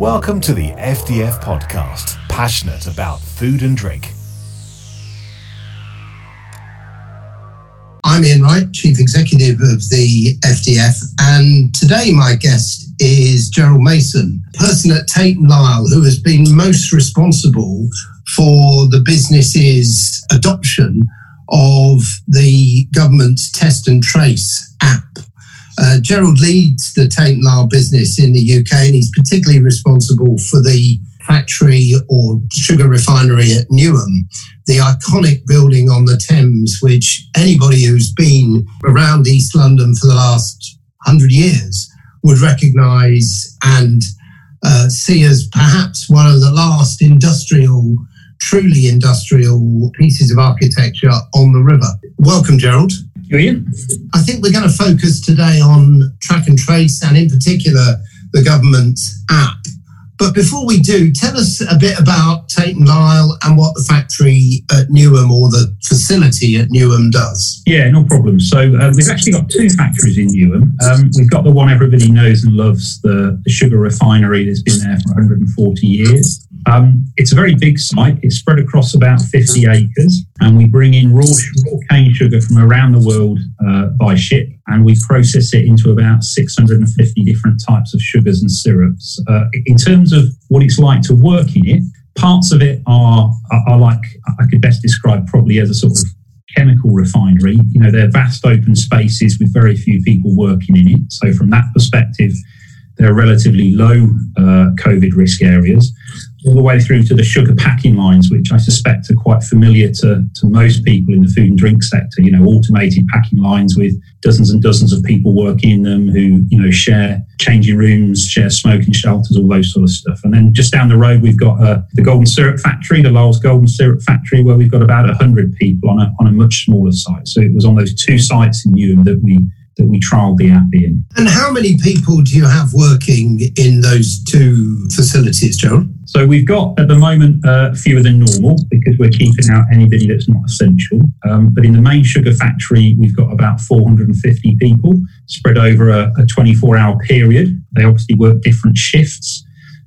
Welcome to the FDF podcast, passionate about food and drink. I'm Ian Wright, Chief Executive of the FDF, and today my guest is Gerald Mason, person at Tate and Lyle who has been most responsible for the business's adoption of the government's test and trace app. Uh, Gerald leads the Tate Lyle business in the UK, and he's particularly responsible for the factory or sugar refinery at Newham, the iconic building on the Thames, which anybody who's been around East London for the last hundred years would recognise and uh, see as perhaps one of the last industrial, truly industrial pieces of architecture on the river. Welcome, Gerald. Ian. I think we're going to focus today on track and trace and, in particular, the government's app. But before we do, tell us a bit about Tate and Lyle and what the factory at Newham or the facility at Newham does. Yeah, no problem. So uh, we've actually got two factories in Newham. Um, we've got the one everybody knows and loves, the, the sugar refinery that's been there for 140 years. Um, it's a very big site. It's spread across about 50 acres, and we bring in raw, raw cane sugar from around the world uh, by ship, and we process it into about 650 different types of sugars and syrups. Uh, in terms of what it's like to work in it, parts of it are, are, are like I could best describe probably as a sort of chemical refinery. You know, they're vast open spaces with very few people working in it. So from that perspective, they're relatively low uh, COVID risk areas all the way through to the sugar packing lines, which I suspect are quite familiar to, to most people in the food and drink sector. You know, automated packing lines with dozens and dozens of people working in them who, you know, share changing rooms, share smoking shelters, all those sort of stuff. And then just down the road, we've got uh, the Golden Syrup Factory, the Lyle's Golden Syrup Factory, where we've got about 100 people on a, on a much smaller site. So it was on those two sites in Newham that we that we trialled the app in. And how many people do you have working in those two facilities, Joe? So we've got at the moment uh, fewer than normal because we're keeping out anybody that's not essential. Um, but in the main sugar factory, we've got about 450 people spread over a, a 24 hour period. They obviously work different shifts.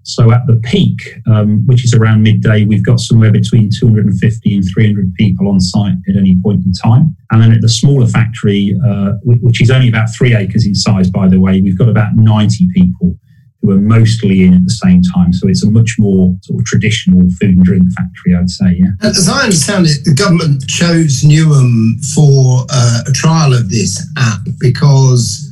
So at the peak, um, which is around midday, we've got somewhere between 250 and 300 people on site at any point in time. And then at the smaller factory, uh, which is only about three acres in size, by the way, we've got about 90 people who are mostly in at the same time. So it's a much more sort of traditional food and drink factory, I'd say. Yeah. As I understand it, the government chose Newham for uh, a trial of this app because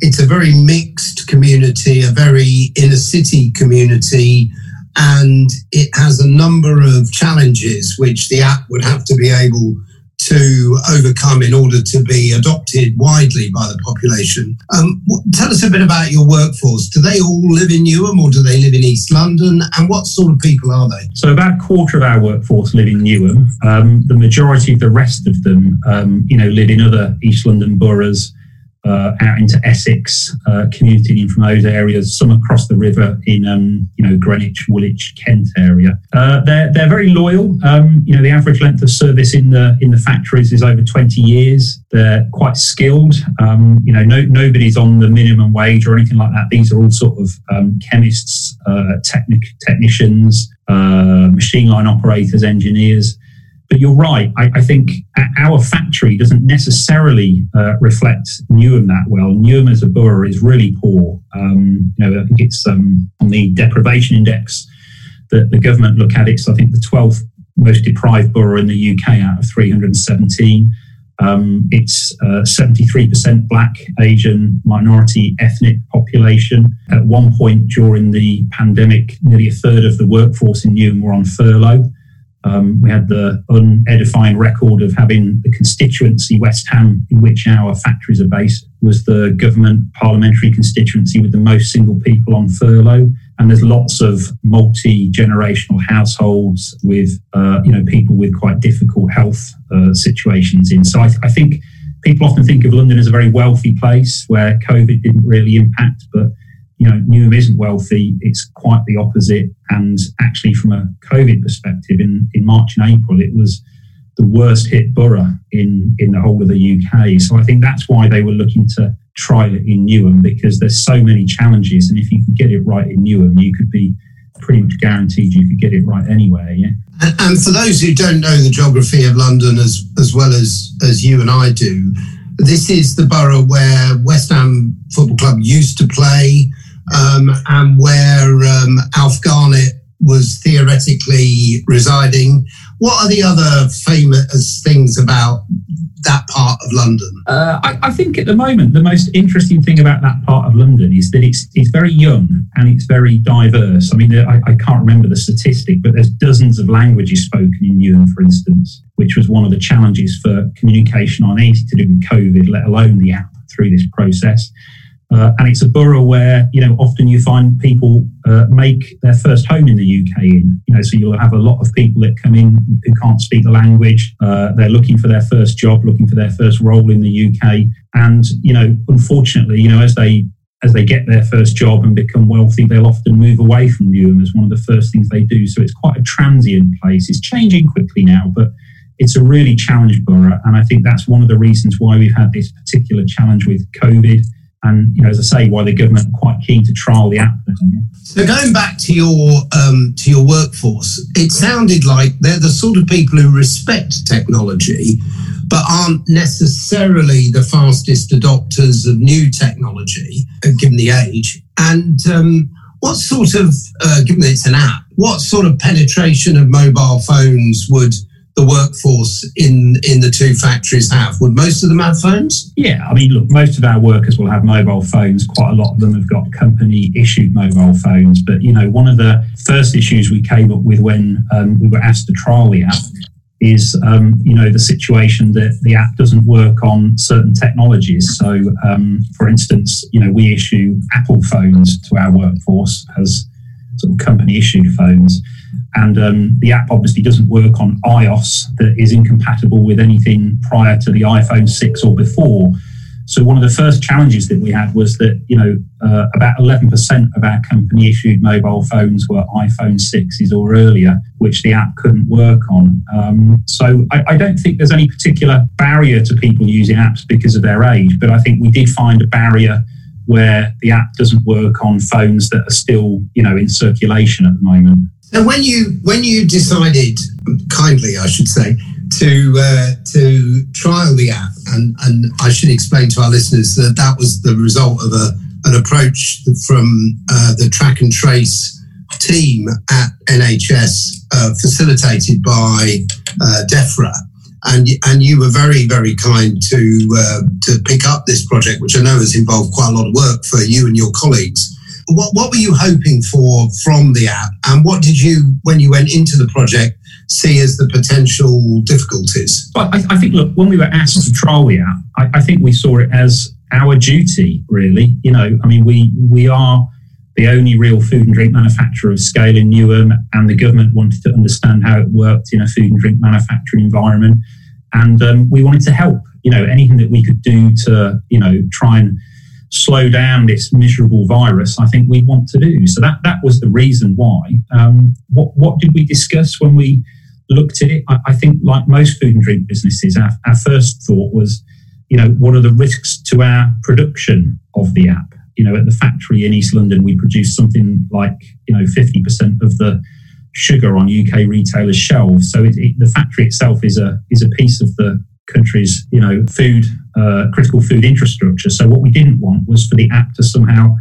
it's a very mixed community, a very inner city community, and it has a number of challenges which the app would have to be able to overcome in order to be adopted widely by the population. Um, tell us a bit about your workforce. Do they all live in Newham or do they live in East London? And what sort of people are they? So, about a quarter of our workforce live in Newham. Um, the majority of the rest of them, um, you know, live in other East London boroughs uh, out into Essex, uh, commuting in from those areas, some across the river in um, you know Greenwich, Woolwich, Kent area. Uh, they're they're very loyal. Um, you know the average length of service in the in the factories is over 20 years. They're quite skilled. Um, you know no, nobody's on the minimum wage or anything like that. These are all sort of um, chemists, uh, technic technicians, uh, machine line operators, engineers. But you're right. I, I think our factory doesn't necessarily uh, reflect Newham that well. Newham as a borough is really poor. Um, you know, I think it's um, on the deprivation index that the government look at it. So I think the 12th most deprived borough in the UK out of 317. Um, it's uh, 73% black, Asian, minority, ethnic population. At one point during the pandemic, nearly a third of the workforce in Newham were on furlough. Um, we had the unedifying record of having the constituency, West Ham, in which our factories are based, was the government parliamentary constituency with the most single people on furlough. And there's lots of multi generational households with, uh, you know, people with quite difficult health uh, situations in. So I, I think people often think of London as a very wealthy place where COVID didn't really impact, but you know, Newham isn't wealthy. It's quite the opposite. And actually, from a COVID perspective, in, in March and April, it was the worst hit borough in, in the whole of the UK. So I think that's why they were looking to trial it in Newham because there's so many challenges. And if you could get it right in Newham, you could be pretty much guaranteed you could get it right anywhere. Yeah. And, and for those who don't know the geography of London as as well as as you and I do, this is the borough where West Ham Football Club used to play, um, and where um, Alf Garnett was theoretically residing. What are the other famous things about that part of London? Uh, I, I, think at the moment the most interesting thing about that part of London is that it's it's very young and it's very diverse. I mean, I, I can't remember the statistic, but there's dozens of languages spoken in Newham, for instance, which was one of the challenges for communication on anything to do with COVID, let alone the app through this process. Uh, and it's a borough where you know often you find people uh, make their first home in the UK. In you know, so you'll have a lot of people that come in who can't speak the language. Uh, they're looking for their first job, looking for their first role in the UK. And you know, unfortunately, you know, as they as they get their first job and become wealthy, they'll often move away from Newham as one of the first things they do. So it's quite a transient place. It's changing quickly now, but it's a really challenged borough. And I think that's one of the reasons why we've had this particular challenge with COVID and you know, as I say, why the government are quite keen to trial the app. So going back to your um, to your workforce, it sounded like they're the sort of people who respect technology, but aren't necessarily the fastest adopters of new technology, uh, given the age. And um, what sort of, uh, given that it's an app, what sort of penetration of mobile phones would the workforce in in the two factories have? Would most of them have phones? Yeah, I mean, look, most of our workers will have mobile phones. Quite a lot of them have got company issued mobile phones. But you know, one of the first issues we came up with when um, we were asked to trial the app is um, you know the situation that the app doesn't work on certain technologies. So, um, for instance, you know we issue Apple phones to our workforce as sort of company issued phones. And um, the app obviously doesn't work on iOS that is incompatible with anything prior to the iPhone 6 or before. So one of the first challenges that we had was that you know uh, about 11% of our company issued mobile phones were iPhone 6s or earlier, which the app couldn't work on. Um, so I, I, don't think there's any particular barrier to people using apps because of their age, but I think we did find a barrier where the app doesn't work on phones that are still you know in circulation at the moment. And when you when you decided, kindly I should say, to uh, to trial the app, and and I should explain to our listeners that that was the result of a an approach from uh, the track and trace team at NHS, uh, facilitated by uh, DEFRA. And, and you were very, very kind to uh, to pick up this project, which I know has involved quite a lot of work for you and your colleagues what, what were you hoping for from the app? And what did you, when you went into the project, see as the potential difficulties? Well, I, I think, look, when we were asked to trial the app, I, I think we saw it as our duty, really. You know, I mean, we, we are the only real food and drink manufacturer of scale in Newham, and the government wanted to understand how it worked in a food and drink manufacturing environment. And um, we wanted to help, you know, anything that we could do to, you know, try and slow down this miserable virus, I think we want to do. So that that was the reason why. Um, what what did we discuss when we looked at it? I, I think, like most food and drink businesses, our, our first thought was, you know, what are the risks to our production of the app? You know, at the factory in East London, we produce something like you know fifty percent of the sugar on UK retailers' shelves. So it, it, the factory itself is a is a piece of the country's you know food uh, critical food infrastructure. So what we didn't want was for the app to somehow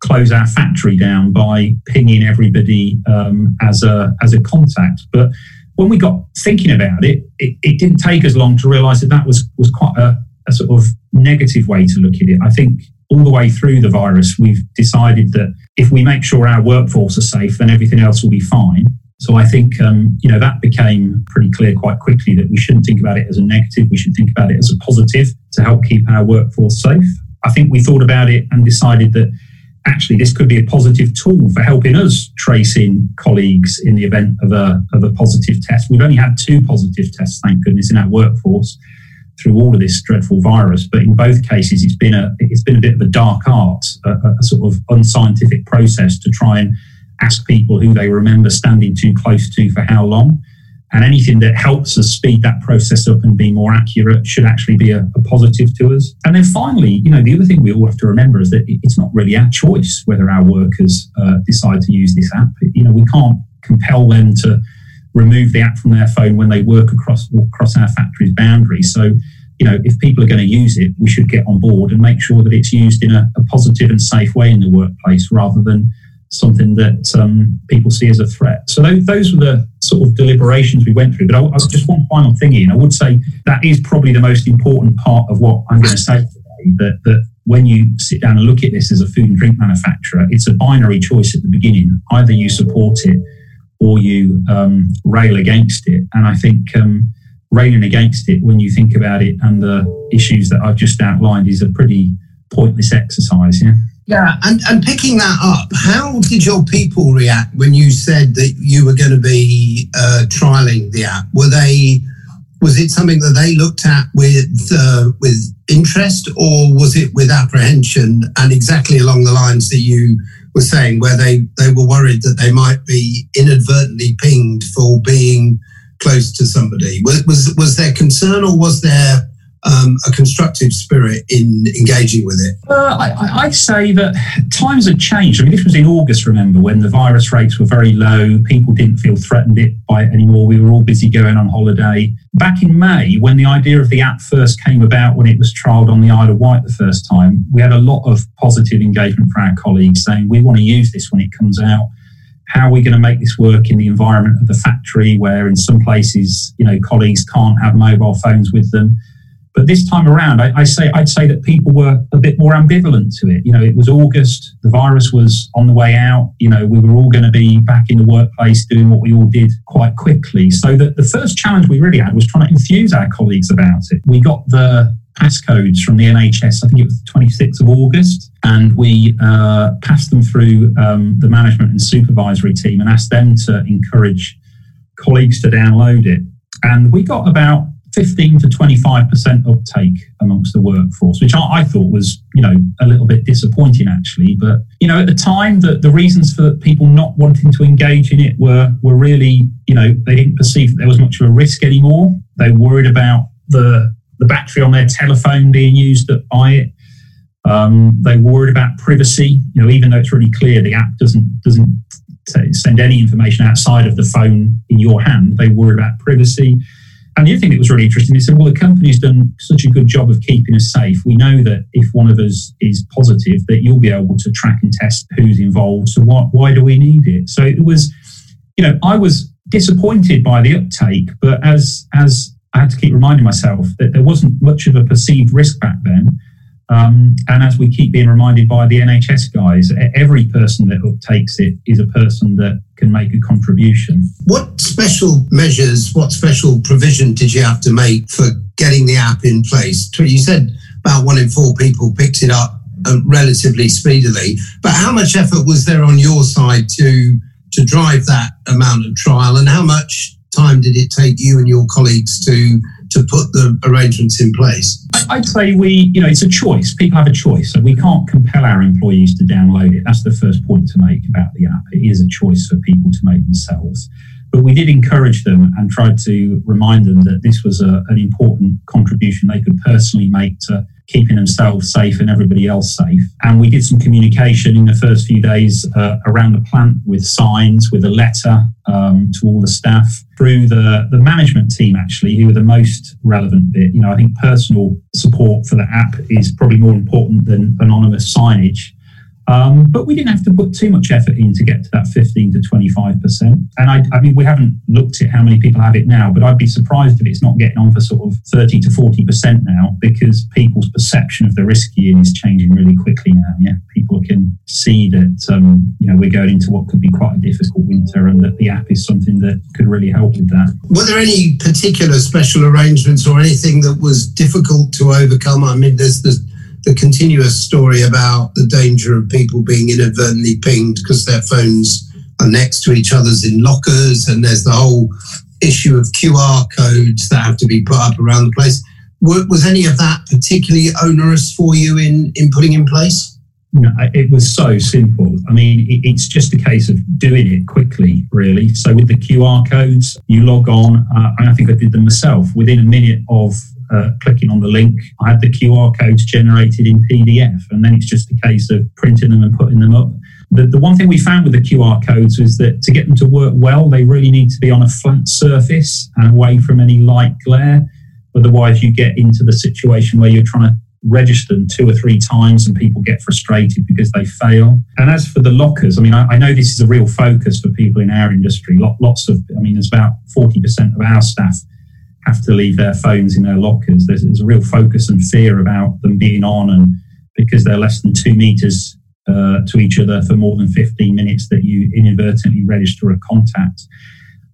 close our factory down by pinging everybody um, as a as a contact. But when we got thinking about it, it, it didn't take us long to realise that that was was quite a, a sort of negative way to look at it. I think all the way through the virus, we've decided that if we make sure our workforce are safe, then everything else will be fine. So I think um, you know that became pretty clear quite quickly that we shouldn't think about it as a negative. We should think about it as a positive to help keep our workforce safe. I think we thought about it and decided that actually this could be a positive tool for helping us trace in colleagues in the event of a, of a positive test. We've only had two positive tests, thank goodness, in our workforce through all of this dreadful virus. But in both cases, it's been a it's been a bit of a dark art, a, a sort of unscientific process to try and ask people who they remember standing too close to for how long. And anything that helps us speed that process up and be more accurate should actually be a, a positive to us. And then finally, you know, the other thing we all have to remember is that it's not really our choice whether our workers uh, decide to use this app. You know, we can't compel them to remove the app from their phone when they work across across our factory's boundaries. So, you know, if people are going to use it, we should get on board and make sure that it's used in a, a positive and safe way in the workplace rather than something that um, people see as a threat. So those, those, were the sort of deliberations we went through. But I, I just one final thing, Ian. I would say that is probably the most important part of what I'm going to say today. That that when you sit down and look at this as a food and drink manufacturer, it's a binary choice at the beginning. Either you support it or you um, rail against it. And I think um, railing against it, when you think about it and the issues that I've just outlined, is a pretty pointless exercise. Yeah. Yeah, and, and picking that up, how did your people react when you said that you were going to be uh, trialing the app? Were they was it something that they looked at with uh, with interest, or was it with apprehension? And exactly along the lines that you were saying, where they they were worried that they might be inadvertently pinged for being close to somebody. Was was, was there concern, or was there um, a constructive spirit in engaging with it? Uh, I, say that times have changed. I mean, this was in August, remember, when the virus rates were very low. People didn't feel threatened by it anymore. We were all busy going on holiday. Back in May, when the idea of the app first came about, when it was trialled on the Isle of Wight the first time, we had a lot of positive engagement from our colleagues saying, we want to use this when it comes out how are we going to make this work in the environment of the factory where in some places you know colleagues can't have mobile phones with them but this time around, I, I, say I'd say that people were a bit more ambivalent to it. You know, it was August, the virus was on the way out. You know, we were all going to be back in the workplace doing what we all did quite quickly. So that the first challenge we really had was trying to infuse our colleagues about it. We got the passcodes from the NHS. I think it was the 26th of August, and we uh, passed them through um, the management and supervisory team and asked them to encourage colleagues to download it. And we got about 15 to 25% uptake amongst the workforce, which I, I, thought was, you know, a little bit disappointing actually. But, you know, at the time, the, the reasons for people not wanting to engage in it were, were really, you know, they didn't perceive that there was much of a risk anymore. They worried about the, the battery on their telephone being used by it. Um, they worried about privacy, you know, even though it's really clear the app doesn't, doesn't send any information outside of the phone in your hand. They worry about privacy and the other thing that was really interesting is that, well, the company's done such a good job of keeping us safe. We know that if one of us is positive, that you'll be able to track and test who's involved. So why, why do we need it? So it was, you know, I was disappointed by the uptake, but as as I had to keep reminding myself that there wasn't much of a perceived risk back then. Um, and as we keep being reminded by the NHS guys, every person that takes it is a person that can make a contribution. What special measures, what special provision did you have to make for getting the app in place? You said about one in four people picked it up uh, relatively speedily, but how much effort was there on your side to to drive that amount of trial, and how much time did it take you and your colleagues to to put the arrangements in place? I'd say we, you know, it's a choice. People have a choice. So we can't compel our employees to download it. That's the first point to make about the app. It is a choice for people to make themselves. But we did encourage them and tried to remind them that this was a, an important contribution they could personally make to keeping themselves safe and everybody else safe. And we did some communication in the first few days uh, around the plant with signs, with a letter um, to all the staff through the, the management team, actually, who were the most relevant bit. You know, I think personal support for the app is probably more important than anonymous signage. Um, but we didn't have to put too much effort in to get to that 15 to 25%. And I, I, mean, we haven't looked at how many people have it now, but I'd be surprised if it's not getting on for sort of 30 to 40% now because people's perception of the risk year is changing really quickly now. Yeah. People can see that, um, you know, we're going into what could be quite a difficult winter and that the app is something that could really help with that. Were there any particular special arrangements or anything that was difficult to overcome? I mean, there's, there's the continuous story about the danger of people being inadvertently pinged because their phones are next to each other's in lockers, and there's the whole issue of QR codes that have to be put up around the place. Was any of that particularly onerous for you in, in putting in place? No, it was so simple. I mean, it's just a case of doing it quickly, really. So with the QR codes, you log on. Uh, I think I did them myself within a minute of uh, clicking on the link. I had the QR codes generated in PDF, and then it's just a case of printing them and putting them up. The, the one thing we found with the QR codes is that to get them to work well, they really need to be on a flat surface and away from any light glare. Otherwise, you get into the situation where you're trying to register them two or three times and people get frustrated because they fail. And as for the lockers, I mean, I, I know this is a real focus for people in our industry. Lots of, I mean, there's about 40% of our staff have to leave their phones in their lockers. There's, there's a real focus and fear about them being on, and because they're less than two meters uh, to each other for more than 15 minutes, that you inadvertently register a contact.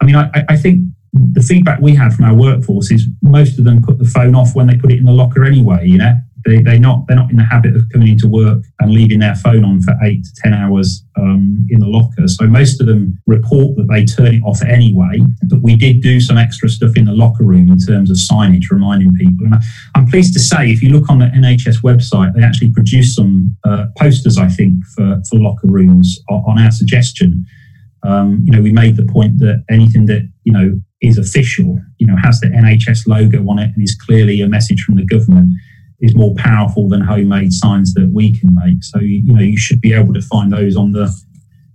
I mean, I, I think the feedback we had from our workforce is most of them put the phone off when they put it in the locker anyway. You know, they, they not they're not in the habit of coming into work and leaving their phone on for eight to ten hours um, in the locker. So most of them report that they turn it off anyway. But we did do some extra stuff in the locker room in terms of signage, reminding people. And I'm pleased to say, if you look on the NHS website, they actually produced some uh, posters, I think, for for locker rooms on our suggestion. Um, you know, we made the point that anything that you know is official, you know, has the NHS logo on it and is clearly a message from the government is more powerful than homemade signs that we can make. So, you know, you should be able to find those on the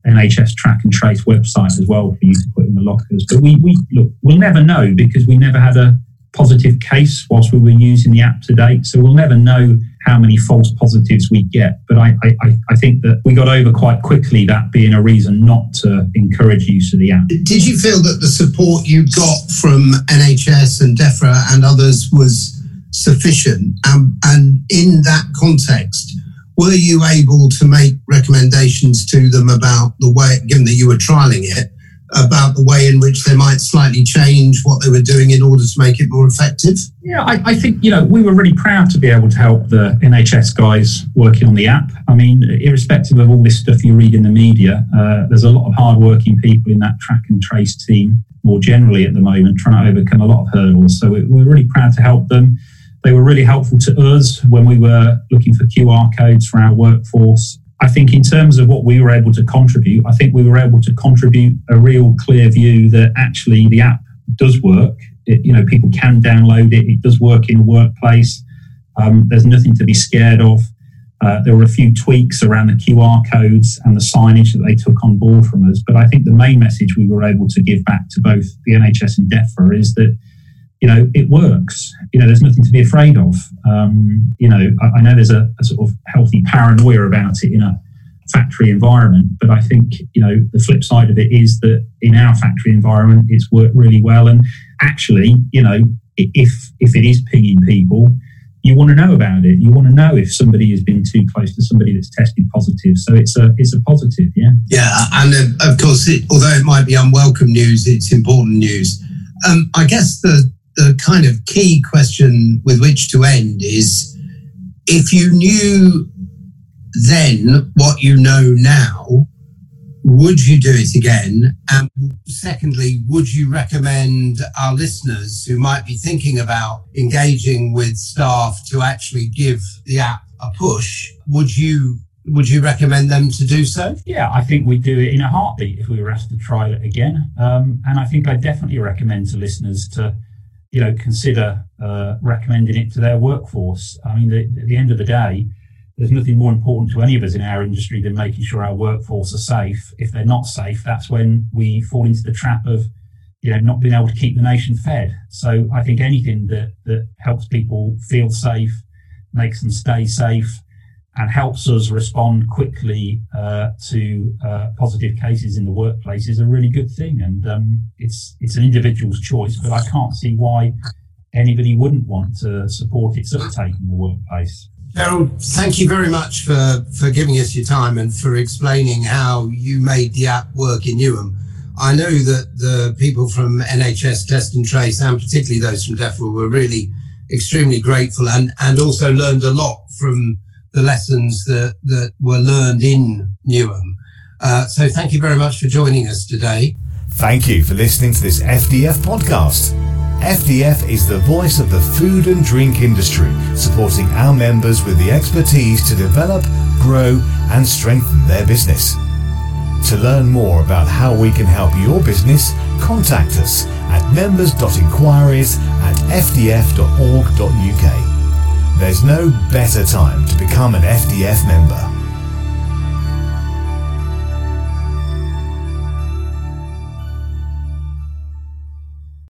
NHS track and trace website as well for you to put in the lockers. But we, we look, we'll never know because we never had a positive case whilst we were using the app to date. So we'll never know how many false positives we get. But I, I, I think that we got over quite quickly that being a reason not to encourage use of the app. Did you feel that the support you got from NHS and DEFRA and others was sufficient? Um, and in that context, were you able to make recommendations to them about the way, given that you were trialing it, about the way in which they might slightly change what they were doing in order to make it more effective? Yeah, I, I, think, you know, we were really proud to be able to help the NHS guys working on the app. I mean, irrespective of all this stuff you read in the media, uh, there's a lot of hardworking people in that track and trace team more generally at the moment trying to overcome a lot of hurdles. So we're really proud to help them. They were really helpful to us when we were looking for QR codes for our workforce. I think in terms of what we were able to contribute, I think we were able to contribute a real clear view that actually the app does work. It, you know, people can download it. It does work in the workplace. Um, there's nothing to be scared of. Uh, there were a few tweaks around the QR codes and the signage that they took on board from us. But I think the main message we were able to give back to both the NHS and DEFRA is that you know, it works. You know, there's nothing to be afraid of. Um, you know, I, I know there's a, a, sort of healthy paranoia about it in a factory environment, but I think, you know, the flip side of it is that in our factory environment, it's worked really well. And actually, you know, if if it is pinging people, you want to know about it. You want to know if somebody has been too close to somebody that's tested positive. So it's a it's a positive, yeah. Yeah, and uh, of course, it, although it might be unwelcome news, it's important news. Um, I guess the the kind of key question with which to end is if you knew then what you know now, would you do it again? And secondly, would you recommend our listeners who might be thinking about engaging with staff to actually give the app a push? Would you would you recommend them to do so? Yeah, I think we'd do it in a heartbeat if we were asked to try it again. Um, and I think I definitely recommend to listeners to you know, consider uh, recommending it to their workforce. I mean, the, at the end of the day, there's nothing more important to any of us in our industry than making sure our workforce are safe. If they're not safe, that's when we fall into the trap of, you know, not being able to keep the nation fed. So I think anything that that helps people feel safe, makes them stay safe, and helps us respond quickly uh, to uh, positive cases in the workplace is a really good thing. And um, it's it's an individual's choice, but I can't see why anybody wouldn't want to support its uptake in the workplace. Gerald, thank you very much for, for giving us your time and for explaining how you made the app work in Newham. I know that the people from NHS Test and Trace, and particularly those from DEFRA, were really extremely grateful and, and also learned a lot from the lessons that, that were learned in Newham. Uh, so thank you very much for joining us today. Thank you for listening to this FDF podcast. FDF is the voice of the food and drink industry, supporting our members with the expertise to develop, grow and strengthen their business. To learn more about how we can help your business, contact us at members.inquiries at fdf.org.uk. There's no better time to become an FDF member.